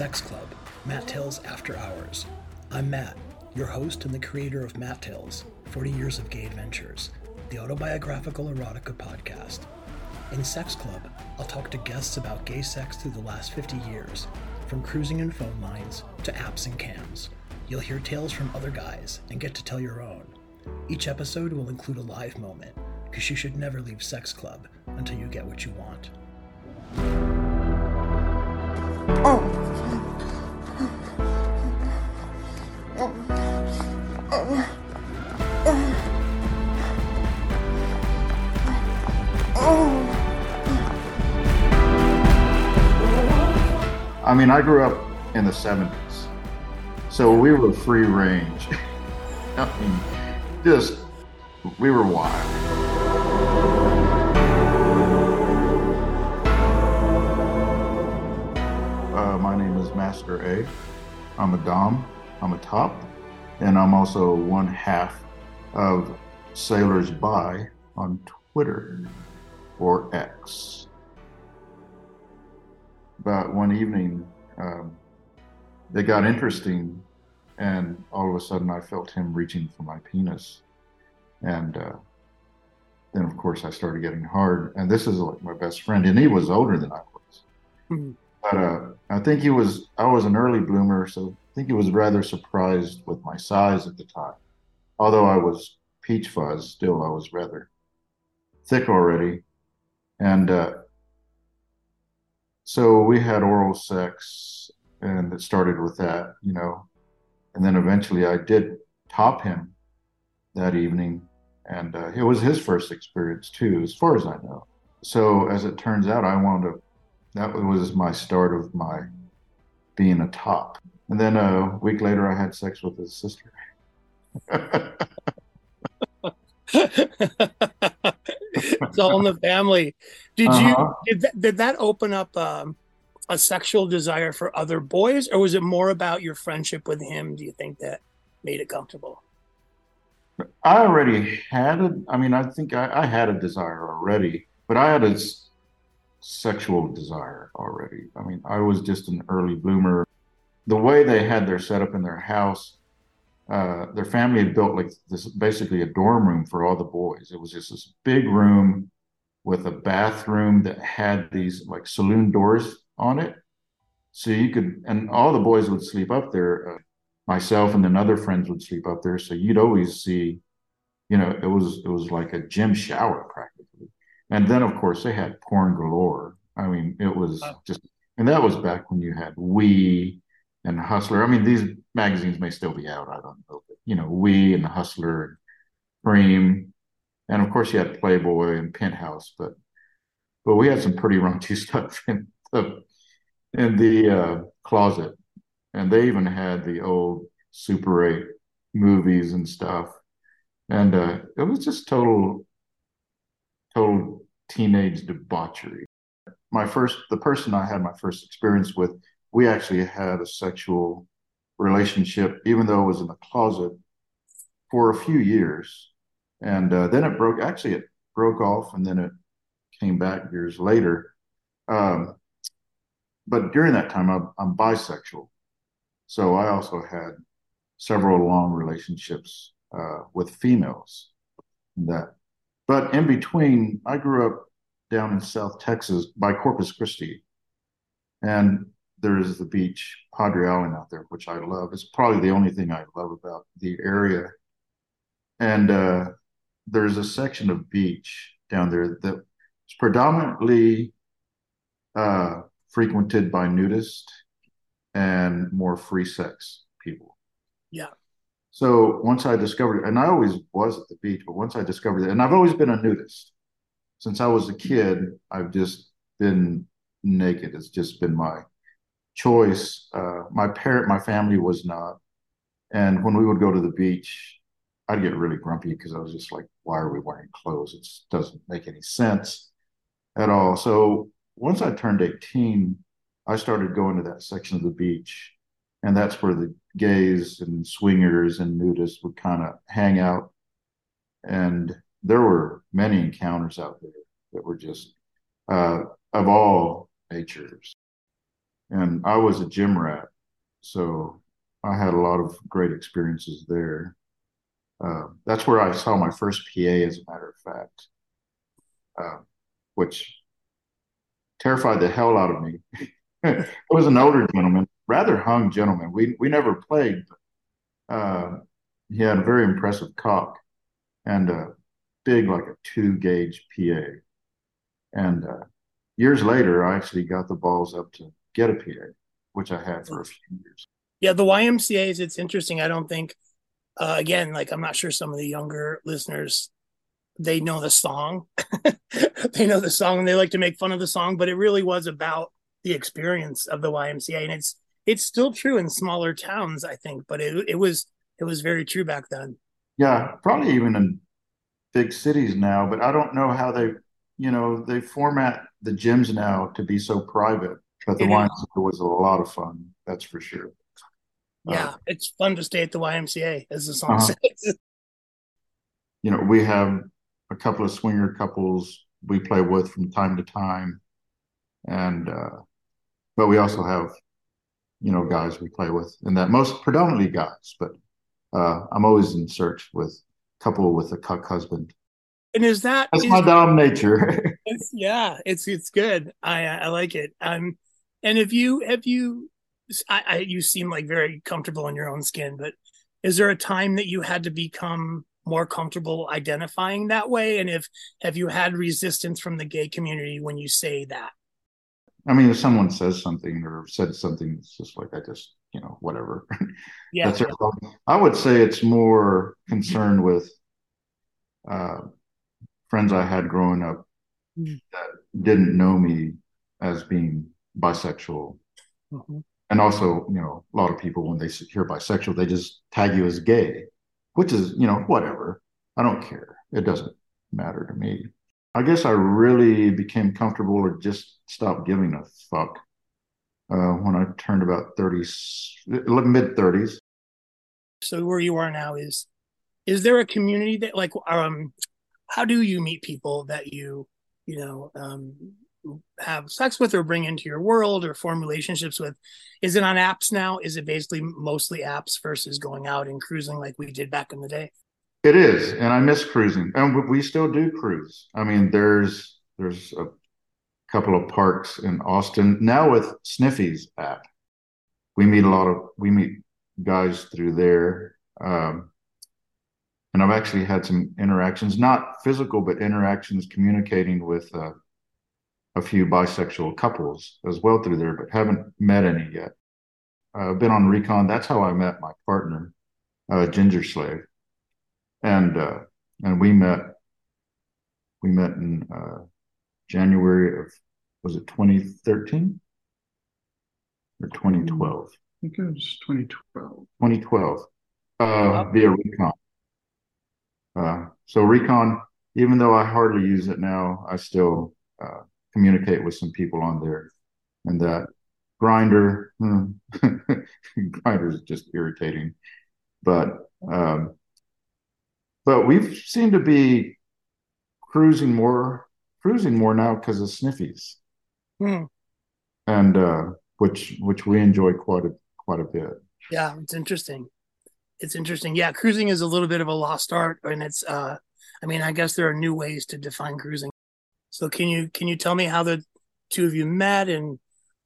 Sex Club, Matt Tales After Hours. I'm Matt, your host and the creator of Matt Tales 40 Years of Gay Adventures, the autobiographical erotica podcast. In Sex Club, I'll talk to guests about gay sex through the last 50 years, from cruising and phone lines to apps and cams. You'll hear tales from other guys and get to tell your own. Each episode will include a live moment, because you should never leave Sex Club until you get what you want. Oh. I mean, I grew up in the 70s, so we were free range. I mean, just, we were wild. Uh, my name is Master A. I'm a Dom, I'm a top, and I'm also one half of SailorsBi on Twitter or X. But one evening, um, it got interesting, and all of a sudden I felt him reaching for my penis. And uh, then, of course, I started getting hard. And this is like my best friend, and he was older than I was. Mhm. But uh, I think he was, I was an early bloomer, so think he was rather surprised with my size at the time. Although I was peach fuzz, still I was rather thick already. And uh, so we had oral sex, and it started with that, you know. And then eventually I did top him that evening, and uh, it was his first experience too, as far as I know. So as it turns out, I wound up, that was my start of my being a top. And then a week later, I had sex with his sister. it's all in the family. Did Uh-huh. you did that, did that open up um, a sexual desire for other boys, or was it more about your friendship with him? Do you think that made it comfortable? I already had a, I mean, I think I, I had a desire already, but I had a s- sexual desire already. I mean, I was just an early bloomer. The way they had their setup in their house, uh, their family had built like this basically a dorm room for all the boys. It was just this big room with a bathroom that had these like saloon doors on it. So you could, and all the boys would sleep up there. Uh, myself and then other friends would sleep up there. So you'd always see, you know, it was it was like a gym shower practically. And then of course they had porn galore. I mean, it was just, and that was back when you had Oui and Hustler. I mean, these magazines may still be out. I don't know, but you know, Oui and the Hustler and Cream, and of course you had Playboy and Penthouse. But but we had some pretty raunchy stuff in the in the uh, closet and they even had the old Super 8 movies and stuff. And uh, it was just total, total teenage debauchery. My first, the person I had my first experience with, we actually had a sexual relationship, even though it was in the closet, for a few years. And uh, then it broke, actually, it broke off and then it came back years later. Um, but during that time, I'm, I'm bisexual. So I also had several long relationships uh, with females. That, but in between, I grew up down in South Texas by Corpus Christi, and there is the beach Padre Island out there, which I love. It's probably the only thing I love about the area. And uh, there's a section of beach down there that's predominantly uh, frequented by nudists and more free sex people. Yeah. So once I discovered, and I always was at the beach, but once I discovered it, and I've always been a nudist since I was a kid. I've just been naked. It's just been my choice. Uh, my parent, my family was not, and when we would go to the beach, I'd get really grumpy because I was just like, "Why are we wearing clothes? It doesn't make any sense at all." So once I turned eighteen, I started going to that section of the beach, and that's where the gays and swingers and nudists would kind of hang out. And there were many encounters out there that were just uh, of all natures. And I was a gym rat, so I had a lot of great experiences there. Uh, that's where I saw my first PA, as a matter of fact, uh, which terrified the hell out of me. it was an older gentleman, rather hung gentleman. We we never played, but uh, he had a very impressive cock and a big, like a two gauge PA. And uh, years later, I actually got the balls up to get a PA, which I had for a few years. Yeah, the YMCA's. It's interesting. I don't think. Uh, again, like I'm not sure some of the younger listeners they know the song. they know the song and they like to make fun of the song, but it really was about the experience of the YMCA. And it's it's still true in smaller towns, I think, but it it was it was very true back then. Yeah, probably even in big cities now, but I don't know how they you know, they format the gyms now to be so private. But the YMCA was a lot of fun, that's for sure. Yeah, uh, it's fun to stay at the YMCA, as the song uh-huh. says. You know, we have a couple of swinger couples we play with from time to time, and uh, but we also have you know guys we play with, and that most predominantly guys. But uh, I'm always in search with couple with a cuck husband. And is that that's is, my dom nature? it's, yeah, it's it's good. I I like it. Um, and if you have you, I, I you seem like very comfortable in your own skin, but is there a time that you had to become more comfortable identifying that way? And if have you had resistance from the gay community when you say that? I mean if someone says something or said something it's just like i just you know whatever. Yeah. That's i would say it's more concerned with uh, friends i had growing up mm-hmm. that didn't know me as being bisexual mm-hmm. and also you know a lot of people when they hear bisexual they just tag you as gay which is, you know, whatever. I don't care. It doesn't matter to me. I guess I really became comfortable or just stopped giving a fuck uh, when I turned about 30, mid 30s. So where you are now is, is there a community that like, um, how do you meet people that you, you know, um, have sex with or bring into your world or form relationships with is it on apps now? Is it basically mostly apps versus going out and cruising like we did back in the day? It is and i miss cruising. And we still do cruise. I mean there's there's a couple of parks in austin. Now with sniffies app we meet a lot of we meet guys through there um, and i've actually had some interactions not physical but interactions communicating with uh, a few bisexual couples as well through there, but haven't met any yet. I've uh, been on Recon. That's how I met my partner, uh, Ginger Slave, and uh, and we met we met in uh, January of was it 2013 or 2012? I think it was 2012. 2012 uh, via Recon. Uh, so Recon, even though I hardly use it now, I still uh, communicate with some people on there. And that Grindr hmm, Grindr is just irritating. But um, but we've seemed to be cruising more cruising more now because of sniffies. Hmm. And uh, which which we enjoy quite a quite a bit. Yeah, it's interesting. It's interesting. Yeah, cruising is a little bit of a lost art, and it's uh I mean, I guess there are new ways to define cruising. So can you can you tell me how the two of you met and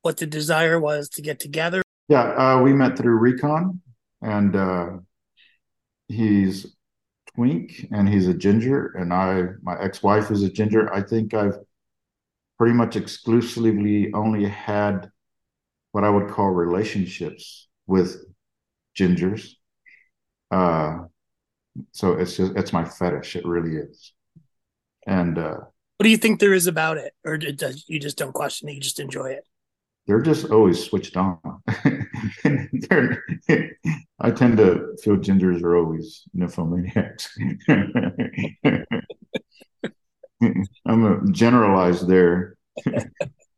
what the desire was to get together? Yeah, uh, we met through Recon, and uh, he's twink and he's a ginger, and I my ex wife is a ginger. I think I've pretty much exclusively only had what I would call relationships with gingers. Uh, so it's just it's my fetish. It really is, and uh, what do you think there is about it, or does you just don't question it? You just enjoy it. They're just always switched on. I tend to feel gingers are always nymphomaniacs. I'm a generalized there.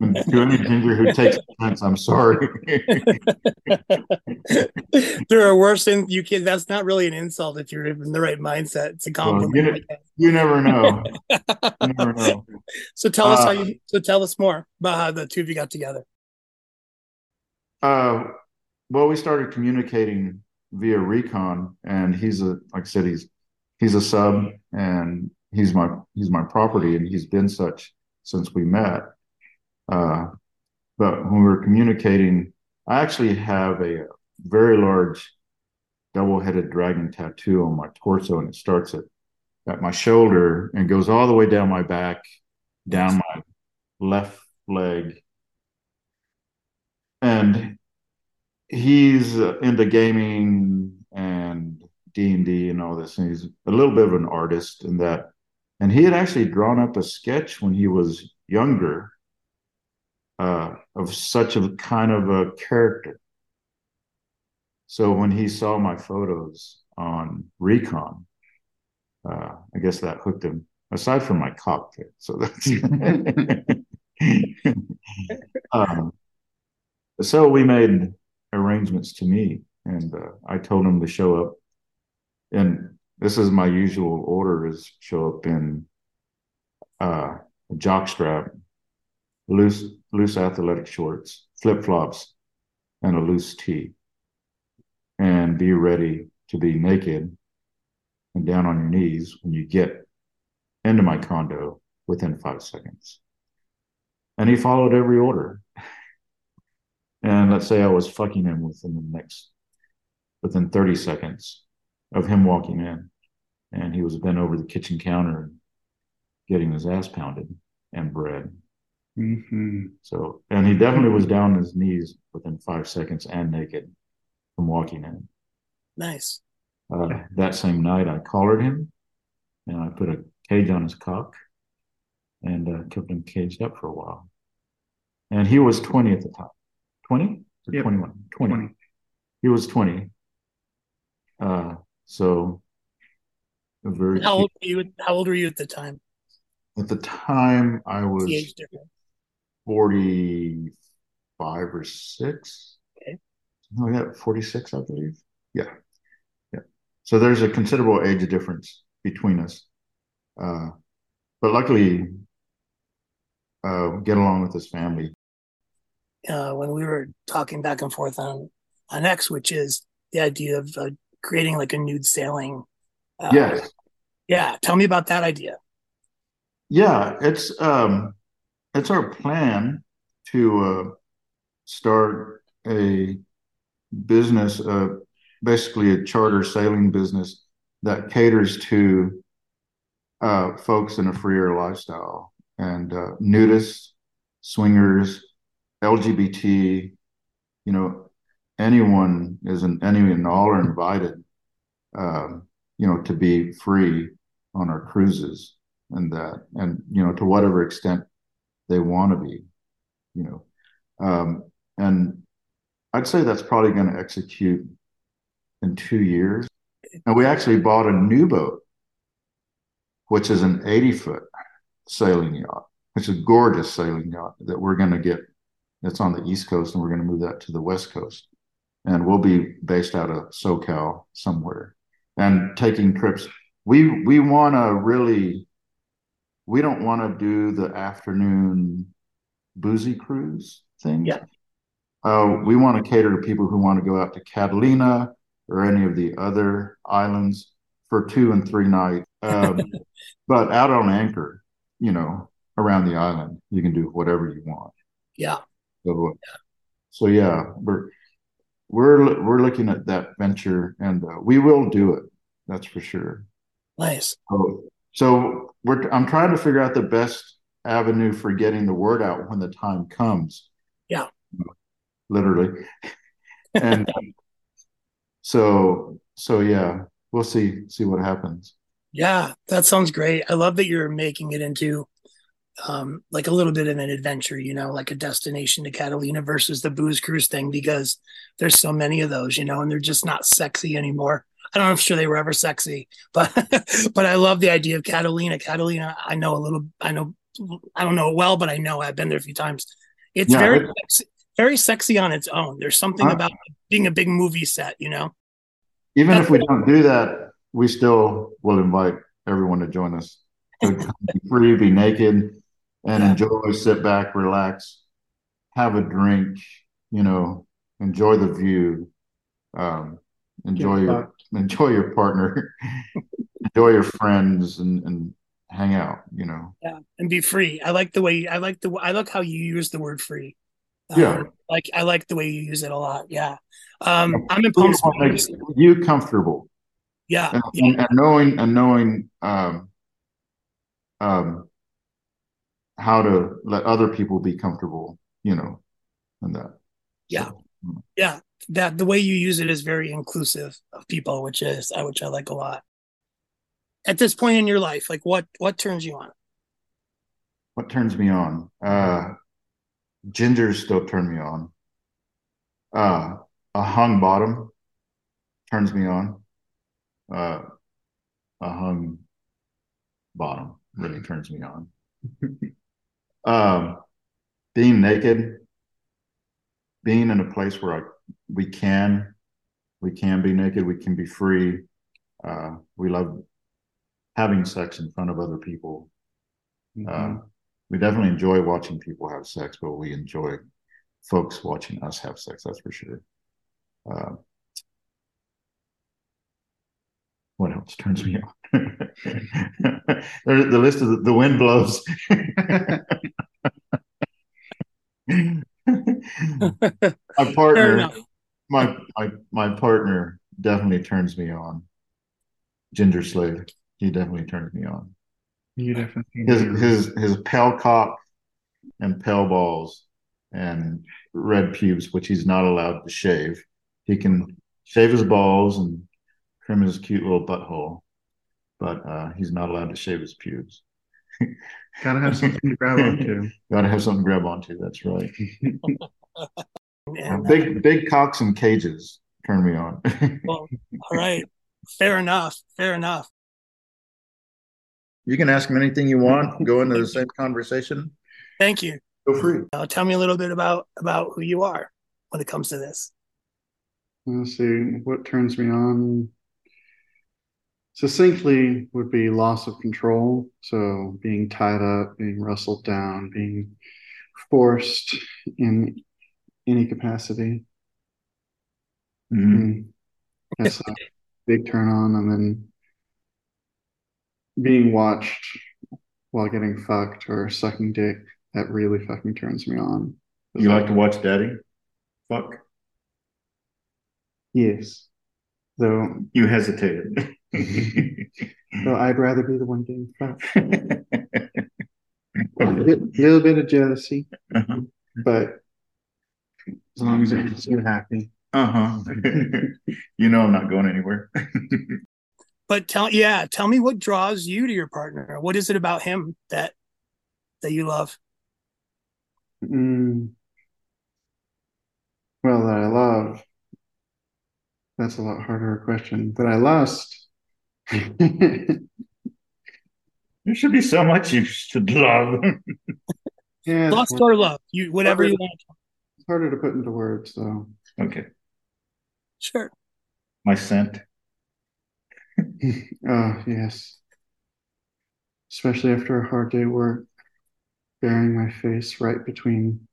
to any ginger who takes offense, I'm sorry. there are worse things you can. That's not really an insult if you're in the right mindset. It's a compliment. Well, you, you, never know. you never know. So tell us uh, how you. So tell us more about how the two of you got together. Uh, well, we started communicating via Recon, and he's a like I said, he's he's a sub, and he's my he's my property, and he's been such since we met. Uh, but when we were communicating, I actually have a very large double-headed dragon tattoo on my torso, and it starts at at my shoulder and goes all the way down my back, down my left leg, and he's into gaming and D and D and all this. And he's a little bit of an artist in that. And he had actually drawn up a sketch when he was younger uh, of such a kind of a character. So when he saw my photos on Recon, uh, I guess that hooked him. Aside from my cockpit, so that's. um, so we made arrangements to meet, and uh, I told him to show up. And this is my usual order: is show up in uh, jockstrap, loose loose athletic shorts, flip flops, and a loose tee, and be ready to be naked and down on your knees when you get into my condo within five seconds. And he followed every order. And let's say I was fucking him within the next, within 30 seconds of him walking in. And he was bent over the kitchen counter getting his ass pounded and bread. Mm-hmm. So, and he definitely was down on his knees within five seconds and naked from walking in. Nice. Uh, that same night, I collared him and I put a cage on his cock and uh, kept him caged up for a while. And he was 20 at the time. 20 or Yep. 21? 20. 20. He was 20. Uh, so very How cute- old were you? How old were you at the time? at the time I was The age difference. 45 or 6. Okay. Oh, yeah, 46, I believe. Yeah. Yeah. So there's a considerable age difference between us. Uh, but luckily, uh, get along with his family. uh, when we were talking back and forth on on X, which is the idea of uh, creating like a nude sailing. Uh, yes. Yeah. Tell me about that idea. Yeah, it's um it's our plan to uh start a business uh basically a charter sailing business that caters to uh folks in a freer lifestyle. And uh nudists, swingers, LGBT, you know, anyone is an anyone and all are invited um, you know, to be free on our cruises and that and you know to whatever extent they want to be you know. Um and i'd say that's probably going to execute in two years. And we actually bought a new boat which is an 80 foot sailing yacht. It's a gorgeous sailing yacht that we're going to get that's on the east coast and we're going to move that to the west coast. And we'll be based out of socal somewhere. And taking trips we we want to really we don't want to do the afternoon boozy cruise thing. Yeah. Uh, we want to cater to people who want to go out to Catalina or any of the other islands for two and three nights. Um, but out on anchor, you know, around the island, you can do whatever you want. Yeah. So, so yeah, we're we're we're looking at that venture, and uh, we will do it. That's for sure. Nice. So, so we're I'm trying to figure out the best avenue for getting the word out when the time comes. Yeah. Literally. And so so yeah, we'll see see what happens. Yeah, that sounds great. I love that you're making it into um, like a little bit of an adventure, you know, like a destination to Catalina versus the booze cruise thing, because there's so many of those, you know, and they're just not sexy anymore. I don't know if sure they were ever sexy, but but I love the idea of Catalina. Catalina, I know a little, I know, I don't know it well, but I know I've been there a few times. It's Yeah, very it- sexy, very sexy on its own. There's something Huh? about being a big movie set, you know. Even if we don't do that, we still will invite everyone to join us. Be free, be naked, and Yeah. enjoy, sit back, relax, have a drink, you know, enjoy the view, um, enjoy your enjoy your partner, enjoy your friends, and and hang out. You know, Yeah, and be free. I like the way I like the I like how you use the word free. Um, Yeah. like I like the way you use it a lot. Yeah, um, I'm in Palm Springs. you comfortable, Yeah, and, yeah, and, and knowing and knowing um, um, how to let other people be comfortable. You know, and that. Yeah. So, yeah. That the way you use it is very inclusive of people, which is uh, which I like a lot. At this point in your life, like what what turns you on? what turns me on? Uh, gingers still turn me on. Uh, a hung bottom turns me on. Uh, a hung bottom really turns me on. um, being naked, being in a place where I, we can, we can be naked, we can be free. Uh, we love having sex in front of other people. Uh, we definitely enjoy watching people have sex, but we enjoy folks watching us have sex. That's for sure. Uh, what else turns me on? There- the list of the, the wind blows. my Fair partner, enough. My, my my partner definitely turns me on. Ginger Slave, he definitely turns me on. You definitely his do. his his pale cock and pale balls and red pubes, which he's not allowed to shave. He can shave his balls and trim his cute little butthole, but uh, he's not allowed to shave his pubes. Gotta have something to grab onto. Got to have something to grab onto. That's right. And, uh, big big cocks and cages turn me on. well, all right. Fair enough. Fair enough. you can ask him anything you want. Go into the same conversation. Thank you. Go free. Now, tell me a little bit about about who you are when it comes to this. Let's see what turns me on. Succinctly would be loss of control. So being tied up, being wrestled down, being forced in any capacity. Mhm. Mm, That's a big turn on. And then being watched while getting fucked or sucking dick, that really fucking turns me on. You like to watch Daddy? Fuck. Yes. Though, You hesitated. though I'd rather be the one getting fucked. A little bit of jealousy, uh-huh. but as long as it makes you happy. Uh-huh. you know I'm not going anywhere. But tell yeah, tell me what draws you to your partner. What is it about him that that you love? Mm. Well, that I love. That's a lot harder question. That I lust. There should be so much you should love. Yeah, Lust or love? You whatever you want. It's harder to put into words, though. okay. Sure. My scent. Oh, yes. Especially after a hard day work, burying my face right between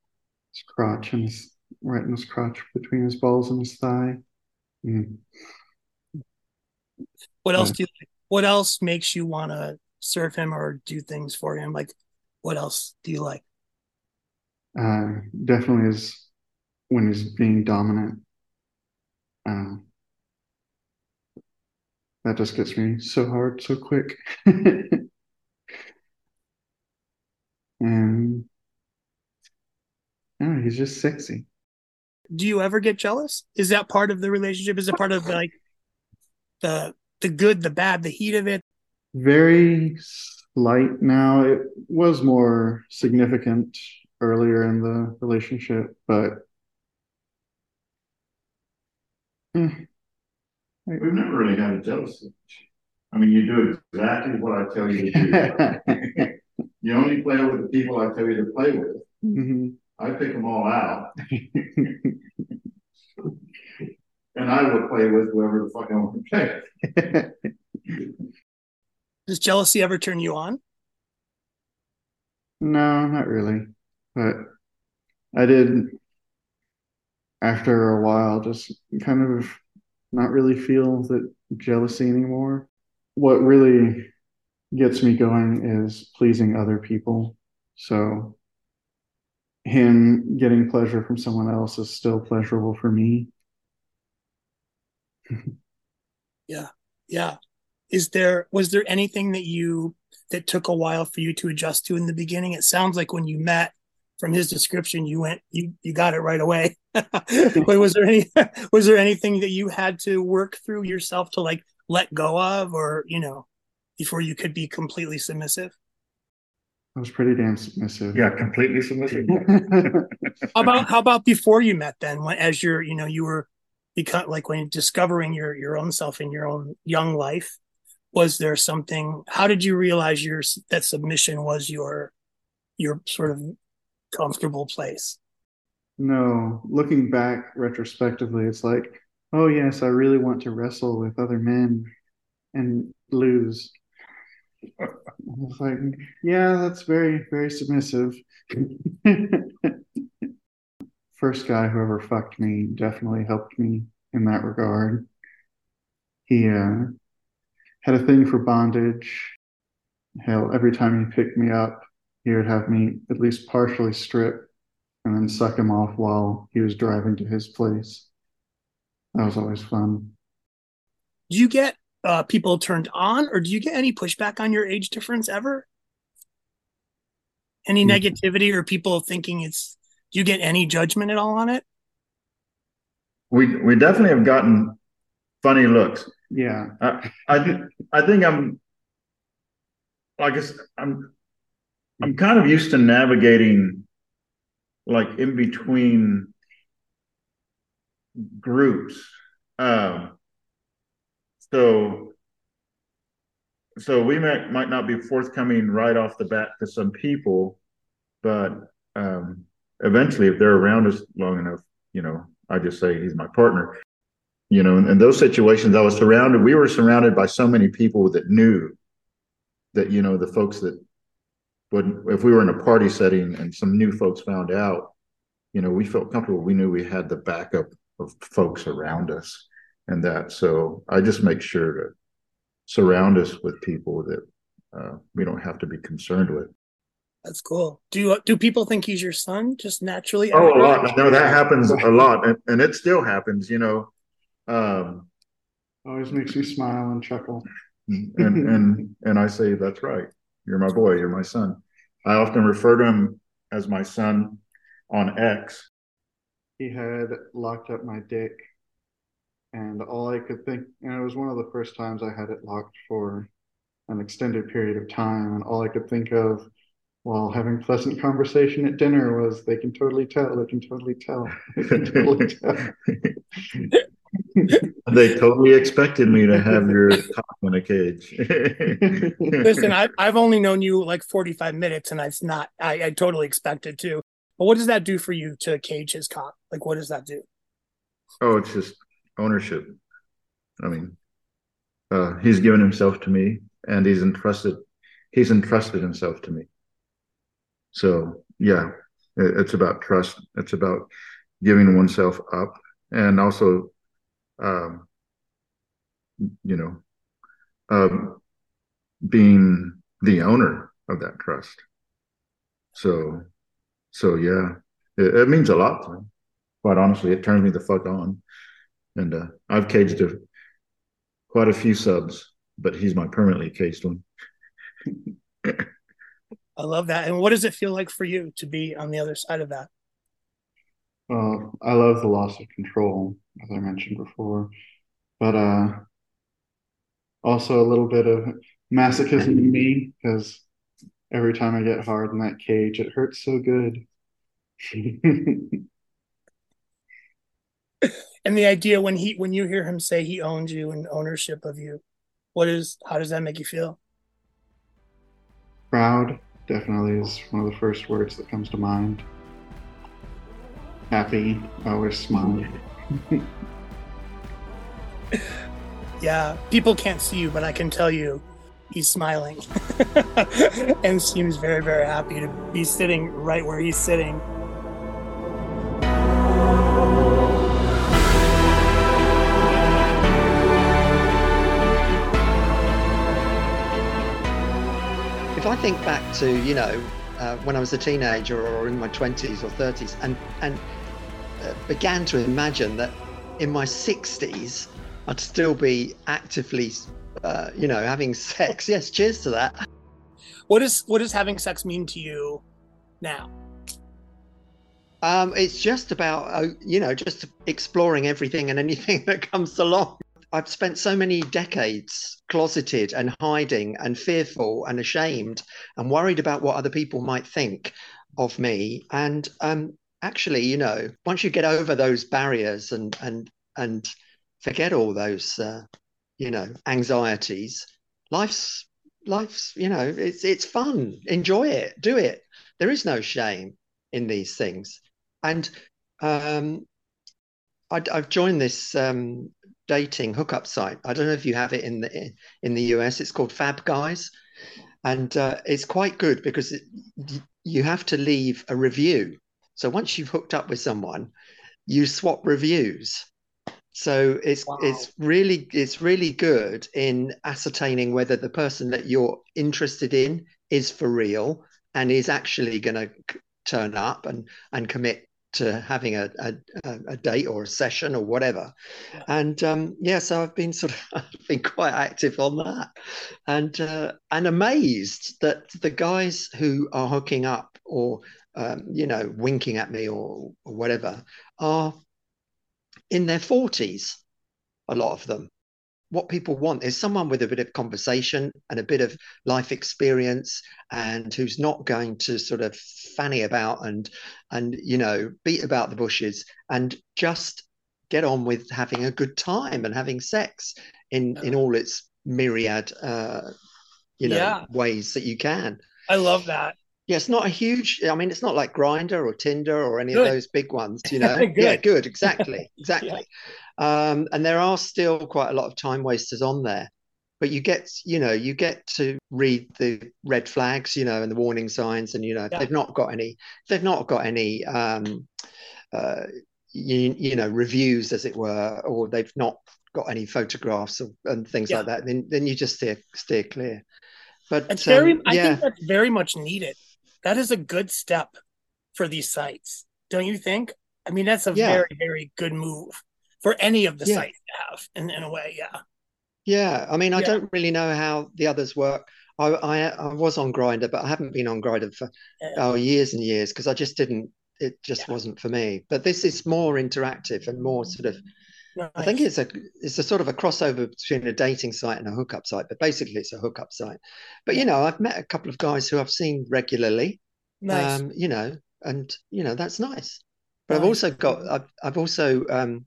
his crotch and his, right in his crotch between his balls and his thigh. Mm. What else Yeah. do you like? What else makes you want to serve him or do things for him? Like, what else do you like? Uh, definitely is when he's being dominant. Um, that just gets me so hard, so quick. and oh, he's just sexy. Do you ever get jealous? Is that part of the relationship? Is it part of like the the good, the bad, the heat of it? Very slight now. It was more significant earlier in the relationship, but eh, We've never really had a jealousy. I mean, you do exactly what I tell you to do. you only play with the people I tell you to play with. mhm. I pick them all out. and I will play with whoever the fuck I want to play with. Does jealousy ever turn you on? No, not really. But I did. After a while, just kind of not really feel that jealousy anymore. What really gets me going is pleasing other people. So him getting pleasure from someone else is still pleasurable for me. yeah. Yeah. Is there was there anything that you that took a while for you to adjust to in the beginning? It sounds like when you met from his description you went you you got it right away. was there any was there anything that you had to work through yourself to like let go of or, you know, before you could be completely submissive? I was pretty damn submissive. Yeah, completely submissive. how about how about before you met then when as you're you know you were become like when discovering your your own self in your own young life was there something how did you realize your that submission was your your sort of comfortable place no looking back retrospectively it's like oh yes i really want to wrestle with other men and lose I was like, yeah, that's very, very submissive. First guy who ever fucked me definitely helped me in that regard. He uh, had a thing for bondage. Hell, every time he picked me up, he would have me at least partially strip and then suck him off while he was driving to his place. That was always fun. Do you get uh, people turned on, or do you get any pushback on your age difference ever? Any mm-hmm. negativity or people thinking it's? Do you get any judgment at all on it? We we definitely have gotten funny looks. Yeah, I I, I think I'm. I guess I'm. I'm kind of used to navigating, like in between groups. Um, so, so we might might not be forthcoming right off the bat to some people, but um, eventually, if they're around us long enough, you know, I just say he's my partner. You know, in, in those situations, I was surrounded. We were surrounded by so many people that knew that you know the folks that would if we were in a party setting and some new folks found out, you know, we felt comfortable. We knew we had the backup of folks around us and that. So I just make sure to surround us with people that uh, we don't have to be concerned with. That's cool. Do do people think he's your son just naturally? Oh, a lot. No, that happens a lot, and, and it still happens. You know, um, always makes me smile and chuckle. and and and I say that's right. You're my boy. You're my son. I often refer to him as my son on X. He had locked up my dick and all I could think, and it was one of the first times I had it locked for an extended period of time, and all I could think of while having pleasant conversation at dinner was, "They can totally tell. They can totally tell. They can totally tell." they totally expected me to have your top in a cage. Listen, I've I've only known you like forty five minutes, and I've not. I, I totally expected to. But what does that do for you to cage his cock? Like, what does that do? Oh, it's just ownership. I mean, uh, he's given himself to me, and he's entrusted he's entrusted himself to me. So yeah, it, it's about trust. It's about giving oneself up, and also, um, you know, um, being the owner of that trust. So, so yeah, it, it means a lot to me. Quite honestly, it turns me the fuck on and uh, I've caged a, quite a few subs, but he's my permanently caged one. I love that. And what does it feel like for you to be on the other side of that? Well, I love the loss of control, as I mentioned before, but uh, also a little bit of masochism in me because every time I get hard in that cage, it hurts so good. and the idea when he when you hear him say he owns you and ownership of you what is how does that make you feel? Proud definitely is one of the first words that comes to mind. Happy always smiling yeah, people can't see you, but I can tell you he's smiling and seems very, very happy to be sitting right where he's sitting. If I think back to, you know, uh, when I was a teenager or in my 20s or 30s, and, and began to imagine that in my 60s, I'd still be actively, uh, you know, having sex. Yes, cheers to that. What is what does having sex mean to you now? Um, it's just about, uh, you know, just exploring everything and anything that comes along. I've spent so many decades closeted and hiding and fearful and ashamed and worried about what other people might think of me. And um, actually, you know, once you get over those barriers and and and forget all those, uh, you know, anxieties, life's life's, you know, it's it's fun. Enjoy it. Do it. There is no shame in these things. And um, I, have joined this um, dating hookup site. I don't know if you have it in the in the US. It's called Fab Guys, and uh, it's quite good because it, you have to leave a review. So once you've hooked up with someone, you swap reviews. So it's wow. it's really it's really good in ascertaining whether the person that you're interested in is for real and is actually going to turn up and and commit to having a, a, a, date or a session or whatever. Yeah. And um, yeah, so I've been sort of I've been quite active on that, and uh, and amazed that the guys who are hooking up or um, you know winking at me or, or whatever are in their forties, a lot of them, what people want is someone with a bit of conversation and a bit of life experience and who's not going to sort of fanny about and and you know beat about the bushes and just get on with having a good time and having sex in in all its myriad uh you know yeah. ways that you can. I love that yeah, it's not a huge. I mean, it's not like Grindr or Tinder or any good. of those big ones. You know, good. yeah, good, exactly, exactly. yeah. um, and there are still quite a lot of time wasters on there, but you get, you know, you get to read the red flags, you know, and the warning signs, and you know, if yeah. they've not got any, they've not got any, um, uh, you, you know, reviews as it were, or they've not got any photographs of, and things yeah. like that, then then you just steer steer clear. But it's very, um, I think that's very much needed that is a good step for these sites, don't you think? I mean, that's a yeah. very, very good move for any of the yeah. sites to have in, in a way. Yeah. Yeah. I mean, I yeah. don't really know how the others work. I, I, I was on Grindr, but I haven't been on Grindr for oh years and years because I just didn't. It just wasn't for me. But this is more interactive and more sort of. Nice. I think it's a it's a sort of a crossover between a dating site and a hookup site, but basically it's a hookup site. But you know, I've met a couple of guys who I've seen regularly, Nice. Um, you know, and you know that's nice. But nice. I've also got I've, I've also um,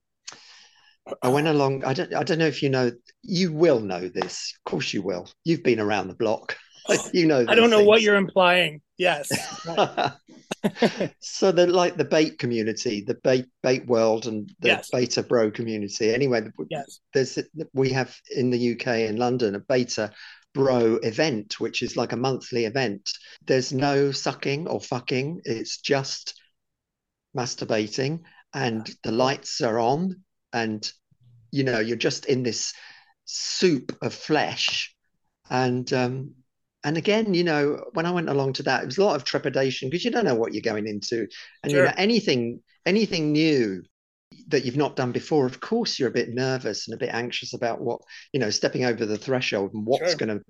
I went along. I don't I don't know if you know. You will know this. Of course you will. You've been around the block. you know. I don't know things. what you're implying. Yes. so the like the bait community, the bait bait world, and the yes. beta bro community. Anyway, yes. there's we have in the UK in London a beta bro event, which is like a monthly event. There's no sucking or fucking, it's just masturbating, and the lights are on, and you know, you're just in this soup of flesh. And um, and again, you know, when I went along to that, it was a lot of trepidation because you don't know what you're going into, and sure. you know, anything anything new that you've not done before, of course you're a bit nervous and a bit anxious about what you know, stepping over the threshold and what's sure. going to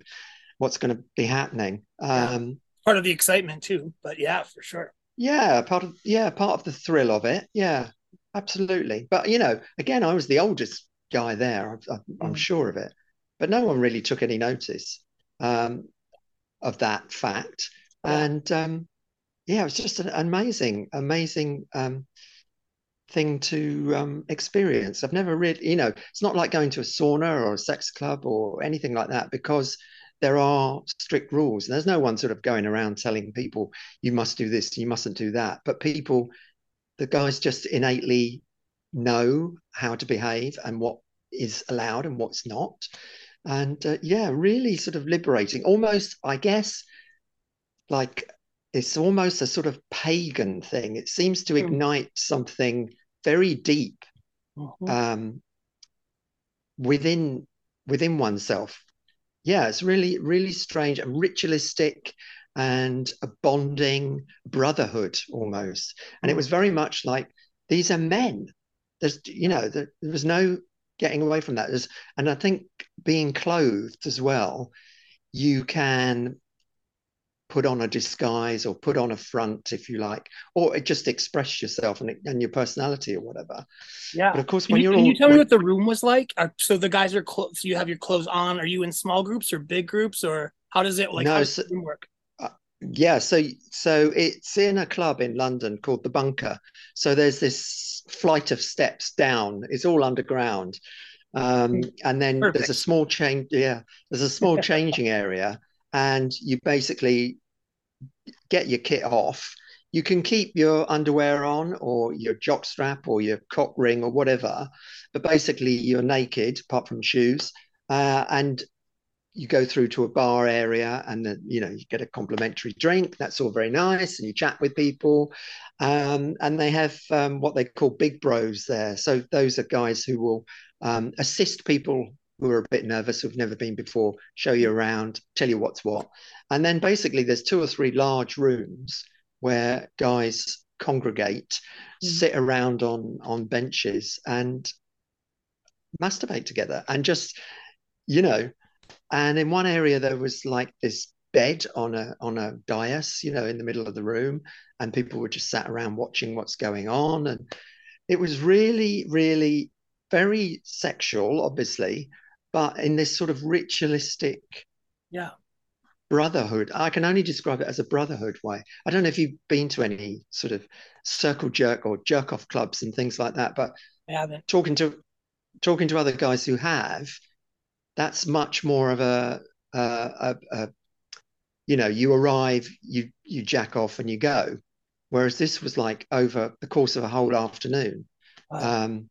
what's going to be happening. Um, part of the excitement too, but yeah, for sure. Yeah, part of yeah, part of the thrill of it. Yeah, absolutely. But you know, again, I was the oldest guy there. I, am mm. sure of it. But no one really took any notice um, of that fact. And um, yeah, it was just an amazing, amazing um, thing to um, experience. I've never really, you know, it's not like going to a sauna or a sex club or anything like that because there are strict rules. There's no one sort of going around telling people you must do this, you mustn't do that. But people, the guys just innately know how to behave and what is allowed and what's not. And uh, yeah, really sort of liberating. Almost, I guess, like it's almost a sort of pagan thing. It seems to hmm. ignite something very deep mm-hmm. um, within within oneself. yeah, it's really, really strange and ritualistic and a bonding brotherhood almost. And it Hmm. was very much like these are men. There's, you know, there, there was no getting away from that is and I think being clothed as well, you can put on a disguise or put on a front if you like, or just express yourself and, and your personality or whatever. Yeah. But of course, when you, you're can all, you tell me what the room was like? Are, so the guys are close. So you have your clothes on. Are you in small groups or big groups, or how does it like? No, so- work? Uh, yeah, so so it's in a club in London called the Bunker. So there's this flight of steps down. It's all underground, um, and then there's a small change. Yeah, there's a small changing area, and you basically get your kit off. You can keep your underwear on, or your jockstrap, or your cock ring, or whatever, but basically you're naked apart from shoes, uh, and you go through to a bar area and then you know you get a complimentary drink that's all very nice and you chat with people. Um, and they have um, what they call big bros there. So those are guys who will um, assist people who are a bit nervous who've never been before show you around tell you what's what. And then basically there's two or three large rooms where guys congregate Mm. sit around on on benches and masturbate together and just you know and in one area there was like this bed on a on a dais you know in the middle of the room and people were just sat around watching what's going on. And it was really really very sexual obviously but in this sort of ritualistic Yeah. brotherhood i can only describe it as a brotherhood way. I don't know if you've been to any sort of circle jerk or jerk off clubs and things like that but talking to talking to other guys who have that's much more of a, a, a, a you know you arrive you you jack off and you go whereas this was like over the course of a whole afternoon Wow. um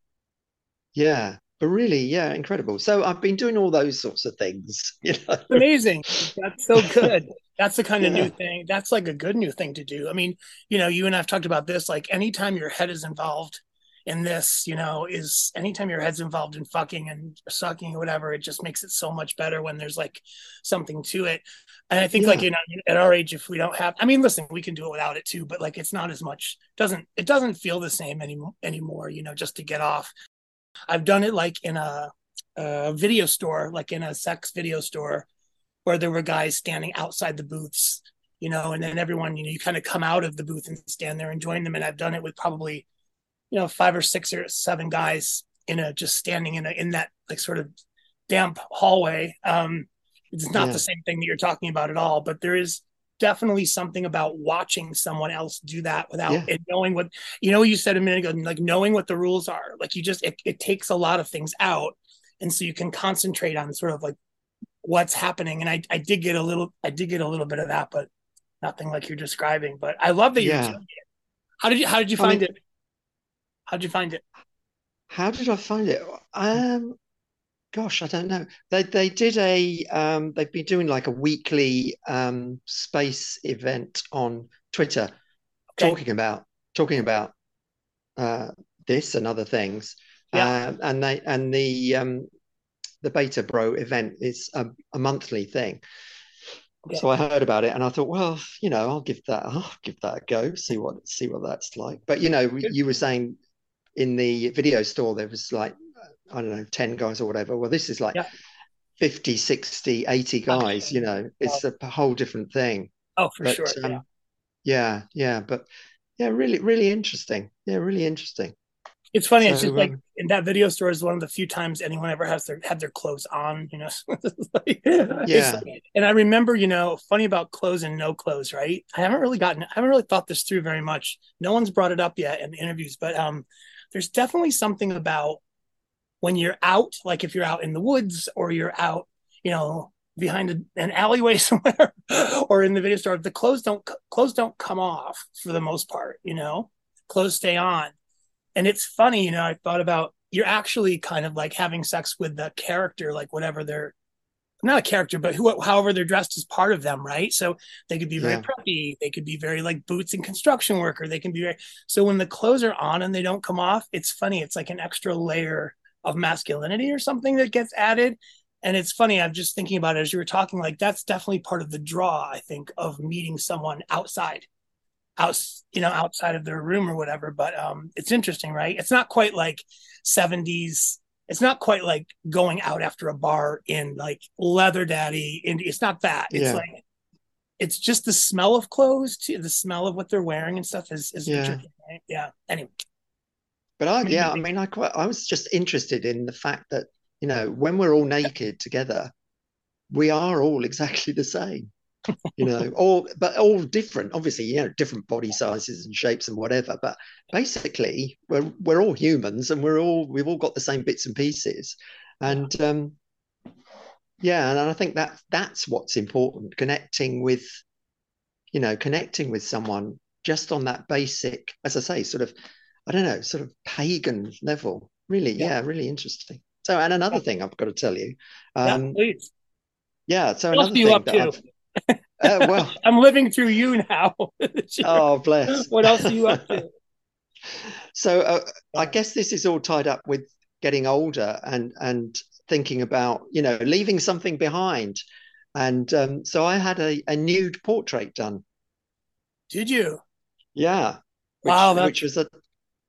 yeah but really yeah incredible so i've been doing all those sorts of things you know amazing. That's so good. That's the kind of new thing. That's like a good new thing to do. I mean, you know, you and I've talked about this. Like anytime your head is involved in this, you know, is anytime your head's involved in fucking and sucking or whatever, it just makes it so much better when there's like something to it. And I think Yeah. like you know, at our age, if we don't have, I mean, listen, we can do it without it too, but like it's not as much. Doesn't it doesn't feel the same anymore anymore? You know, just to get off. I've done it like in a, a video store, like in a sex video store, where there were guys standing outside the booths, you know, and then everyone, you know, you kind of come out of the booth and stand there and join them. And I've done it with probably, you know, five or six or seven guys in a just standing in a in that like sort of damp hallway. Um, it's not Yeah. the same thing that you're talking about at all, but there is definitely something about watching someone else do that without Yeah. and knowing what you know you said a minute ago like knowing what the rules are like you just it, it takes a lot of things out and so you can concentrate on sort of like what's happening and I, I did get a little i did get a little bit of that but nothing like you're describing but i love that you're Yeah. doing it how did you how did you I find mean- it how did you find it How did I find it? Um, gosh, I don't know. They they did a um, they've been doing like a weekly um, space event on Twitter, Okay. talking about talking about uh, this and other things. Yeah. Um, and they and the um, the Beta Bro event is a, a monthly thing. Okay. So I heard about it and I thought, well, you know, I'll give that I'll give that a go, see what see what that's like. But you know, you were saying in the video store there was like I don't know, 10 guys or whatever. Well, this is like Yeah. 50, 60, 80 guys, you know, it's a whole different thing. oh for But sure um, yeah. yeah, yeah, but yeah, really, really interesting. Yeah, really interesting. it's funny it's so, just like um, in that video store is one of the few times anyone ever has their had their clothes on you know like- Yeah. like- and i remember you know funny about clothes and no clothes right i haven't really gotten i haven't really thought this through very much no one's brought it up yet in the interviews but um there's definitely something about when you're out like if you're out in the woods or you're out you know behind a, an alleyway somewhere or in the video store the clothes don't clothes don't come off for the most part you know? Clothes stay on. And it's funny you know i thought about you're actually kind of like having sex with the character like whatever they're not a character but who, however they're dressed is part of them right? So they could be very Yeah. preppy. They could be very like boots and construction worker. They can be very so when the clothes are on and they don't come off it's funny. It's like an extra layer of masculinity or something that gets added. And it's funny i'm just thinking about it as you were talking like that's definitely part of the draw i think of meeting someone outside out you know outside of their room or whatever. But um it's interesting right? It's not quite like 70s it's not quite like going out after a bar in like leather daddy and it's not that it's Yeah. like it's just the smell of clothes too the smell of what they're wearing and stuff is is Yeah. interesting right? yeah anyway But I, yeah, I mean, I quite, I was just interested in the fact that you know when we're all naked together, we are all exactly the same. You know, all but all different. Obviously, you know, different body sizes and shapes and whatever. But basically, we're we're all humans, and we're all we've all got the same bits and pieces. And um, yeah, and I think that that's what's important: connecting with, you know, connecting with someone just on that basic, as I say, sort of I don't know, sort of pagan level. Really, Yeah. yeah, really interesting. So, and another thing I've got to tell you, yeah um, please yeah. So what another thing that to I've, uh, well, i'm living through you now oh bless. what else are you up to So, uh, I guess this is all tied up with getting older and and thinking about you know leaving something behind. And um, so I had a, a nude portrait done. did you Yeah. Which, Wow, that's which was a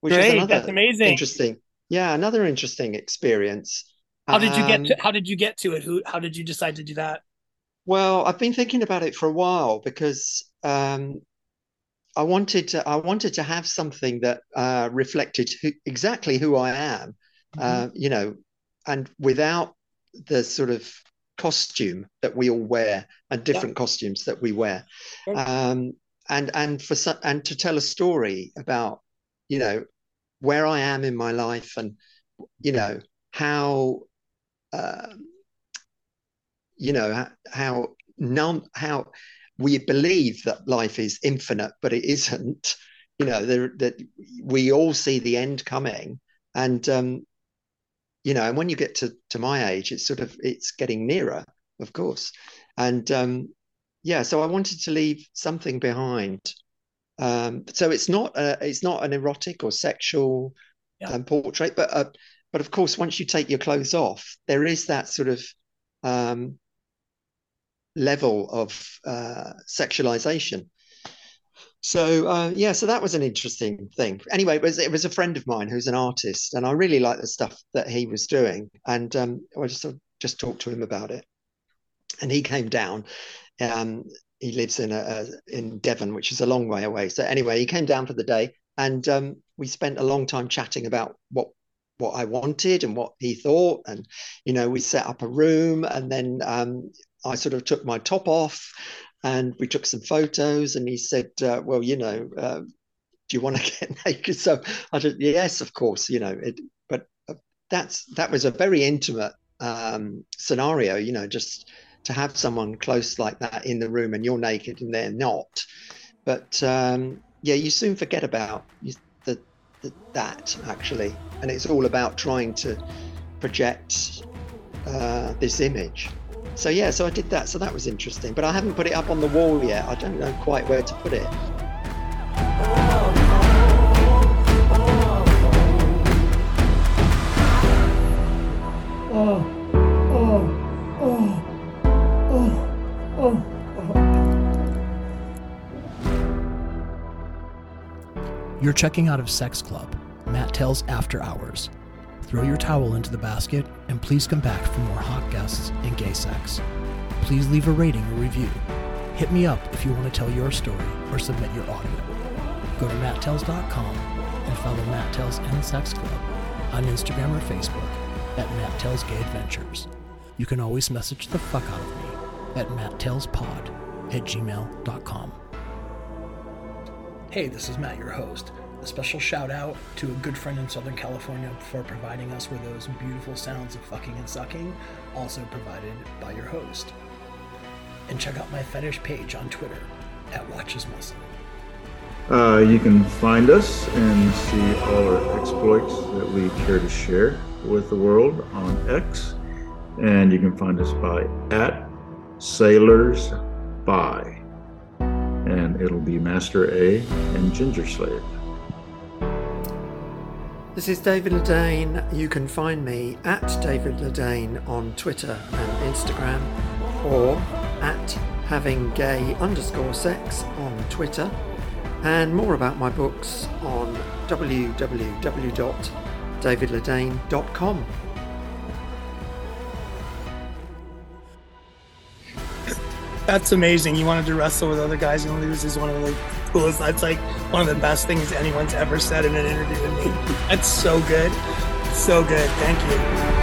which was great another that's amazing interesting. Yeah, another interesting experience. how did you get Um, to how did you get to it who how did you decide to do that Well, I've been thinking about it for a while because um, I wanted to I wanted to have something that uh, reflected who, exactly who I am, uh, you know, and without the sort of costume that we all wear and different costumes that we wear, um, and and for and to tell a story about you know where I am in my life and you know how. Um, you know how, how none how we believe that life is infinite but it isn't. You know there that we all see the end coming and um you know and when you get to to my age it's sort of it's getting nearer of course. And um yeah so i wanted to leave something behind. Um so it's not a, it's not an erotic or sexual Yeah. um, portrait but uh, but of course once you take your clothes off there is that sort of um level of uh, sexualization. So uh, yeah, so that was an interesting thing. Anyway, it was it was a friend of mine who's an artist, and I really liked the stuff that he was doing, and um, I just just talked to him about it, and he came down. Um, he lives in a, a in Devon, which is a long way away. So anyway, he came down for the day, and um, we spent a long time chatting about what what I wanted and what he thought, and you know, we set up a room, and then um, I sort of took my top off and we took some photos and he said, uh, well, you know, uh, do you want to get naked? So I said, yes, of course, you know, it, but uh, that's, that was a very intimate um, scenario, you know, just to have someone close like that in the room and you're naked and they're not. But um, yeah, you soon forget about you, that actually. And it's all about trying to project uh, this image. So yeah, so I did that. So that was interesting, but I haven't put it up on the wall yet. I don't know quite where to put it. Oh, oh, oh, oh, oh. You're checking out of Sex Club, Mat Tales After Hours. Throw your towel into the basket and please come back for more hot guests and gay sex. Please leave a rating or review. Hit me up if you want to tell your story or submit your audio. Go to matttells.com and follow Mat Tales and Sex Club on Instagram or Facebook at Mat Tales Gay Adventures. You can always message the fuck out of me at matttellspod at gmail.com. Hey, this is Matt, your host. A special shout out to a good friend in Southern California for providing us with those beautiful sounds of fucking and sucking, also provided by your host. And check out my fetish page on Twitter at Watches Muscle. Uh, you can find us and see all our exploits that we care to share with the world on X. And you can find us by at Sailors By. And it'll be Master A and Ginger Slave. This is David Ledain. You can find me at David Ledain on Twitter and Instagram or at having gay underscore sex on Twitter and more about my books on www.davidledain.com. That's amazing. You wanted to wrestle with other guys and lose is one of the coolest. That's like one of the best things anyone's ever said in an interview with me. That's so good. So good. Thank you.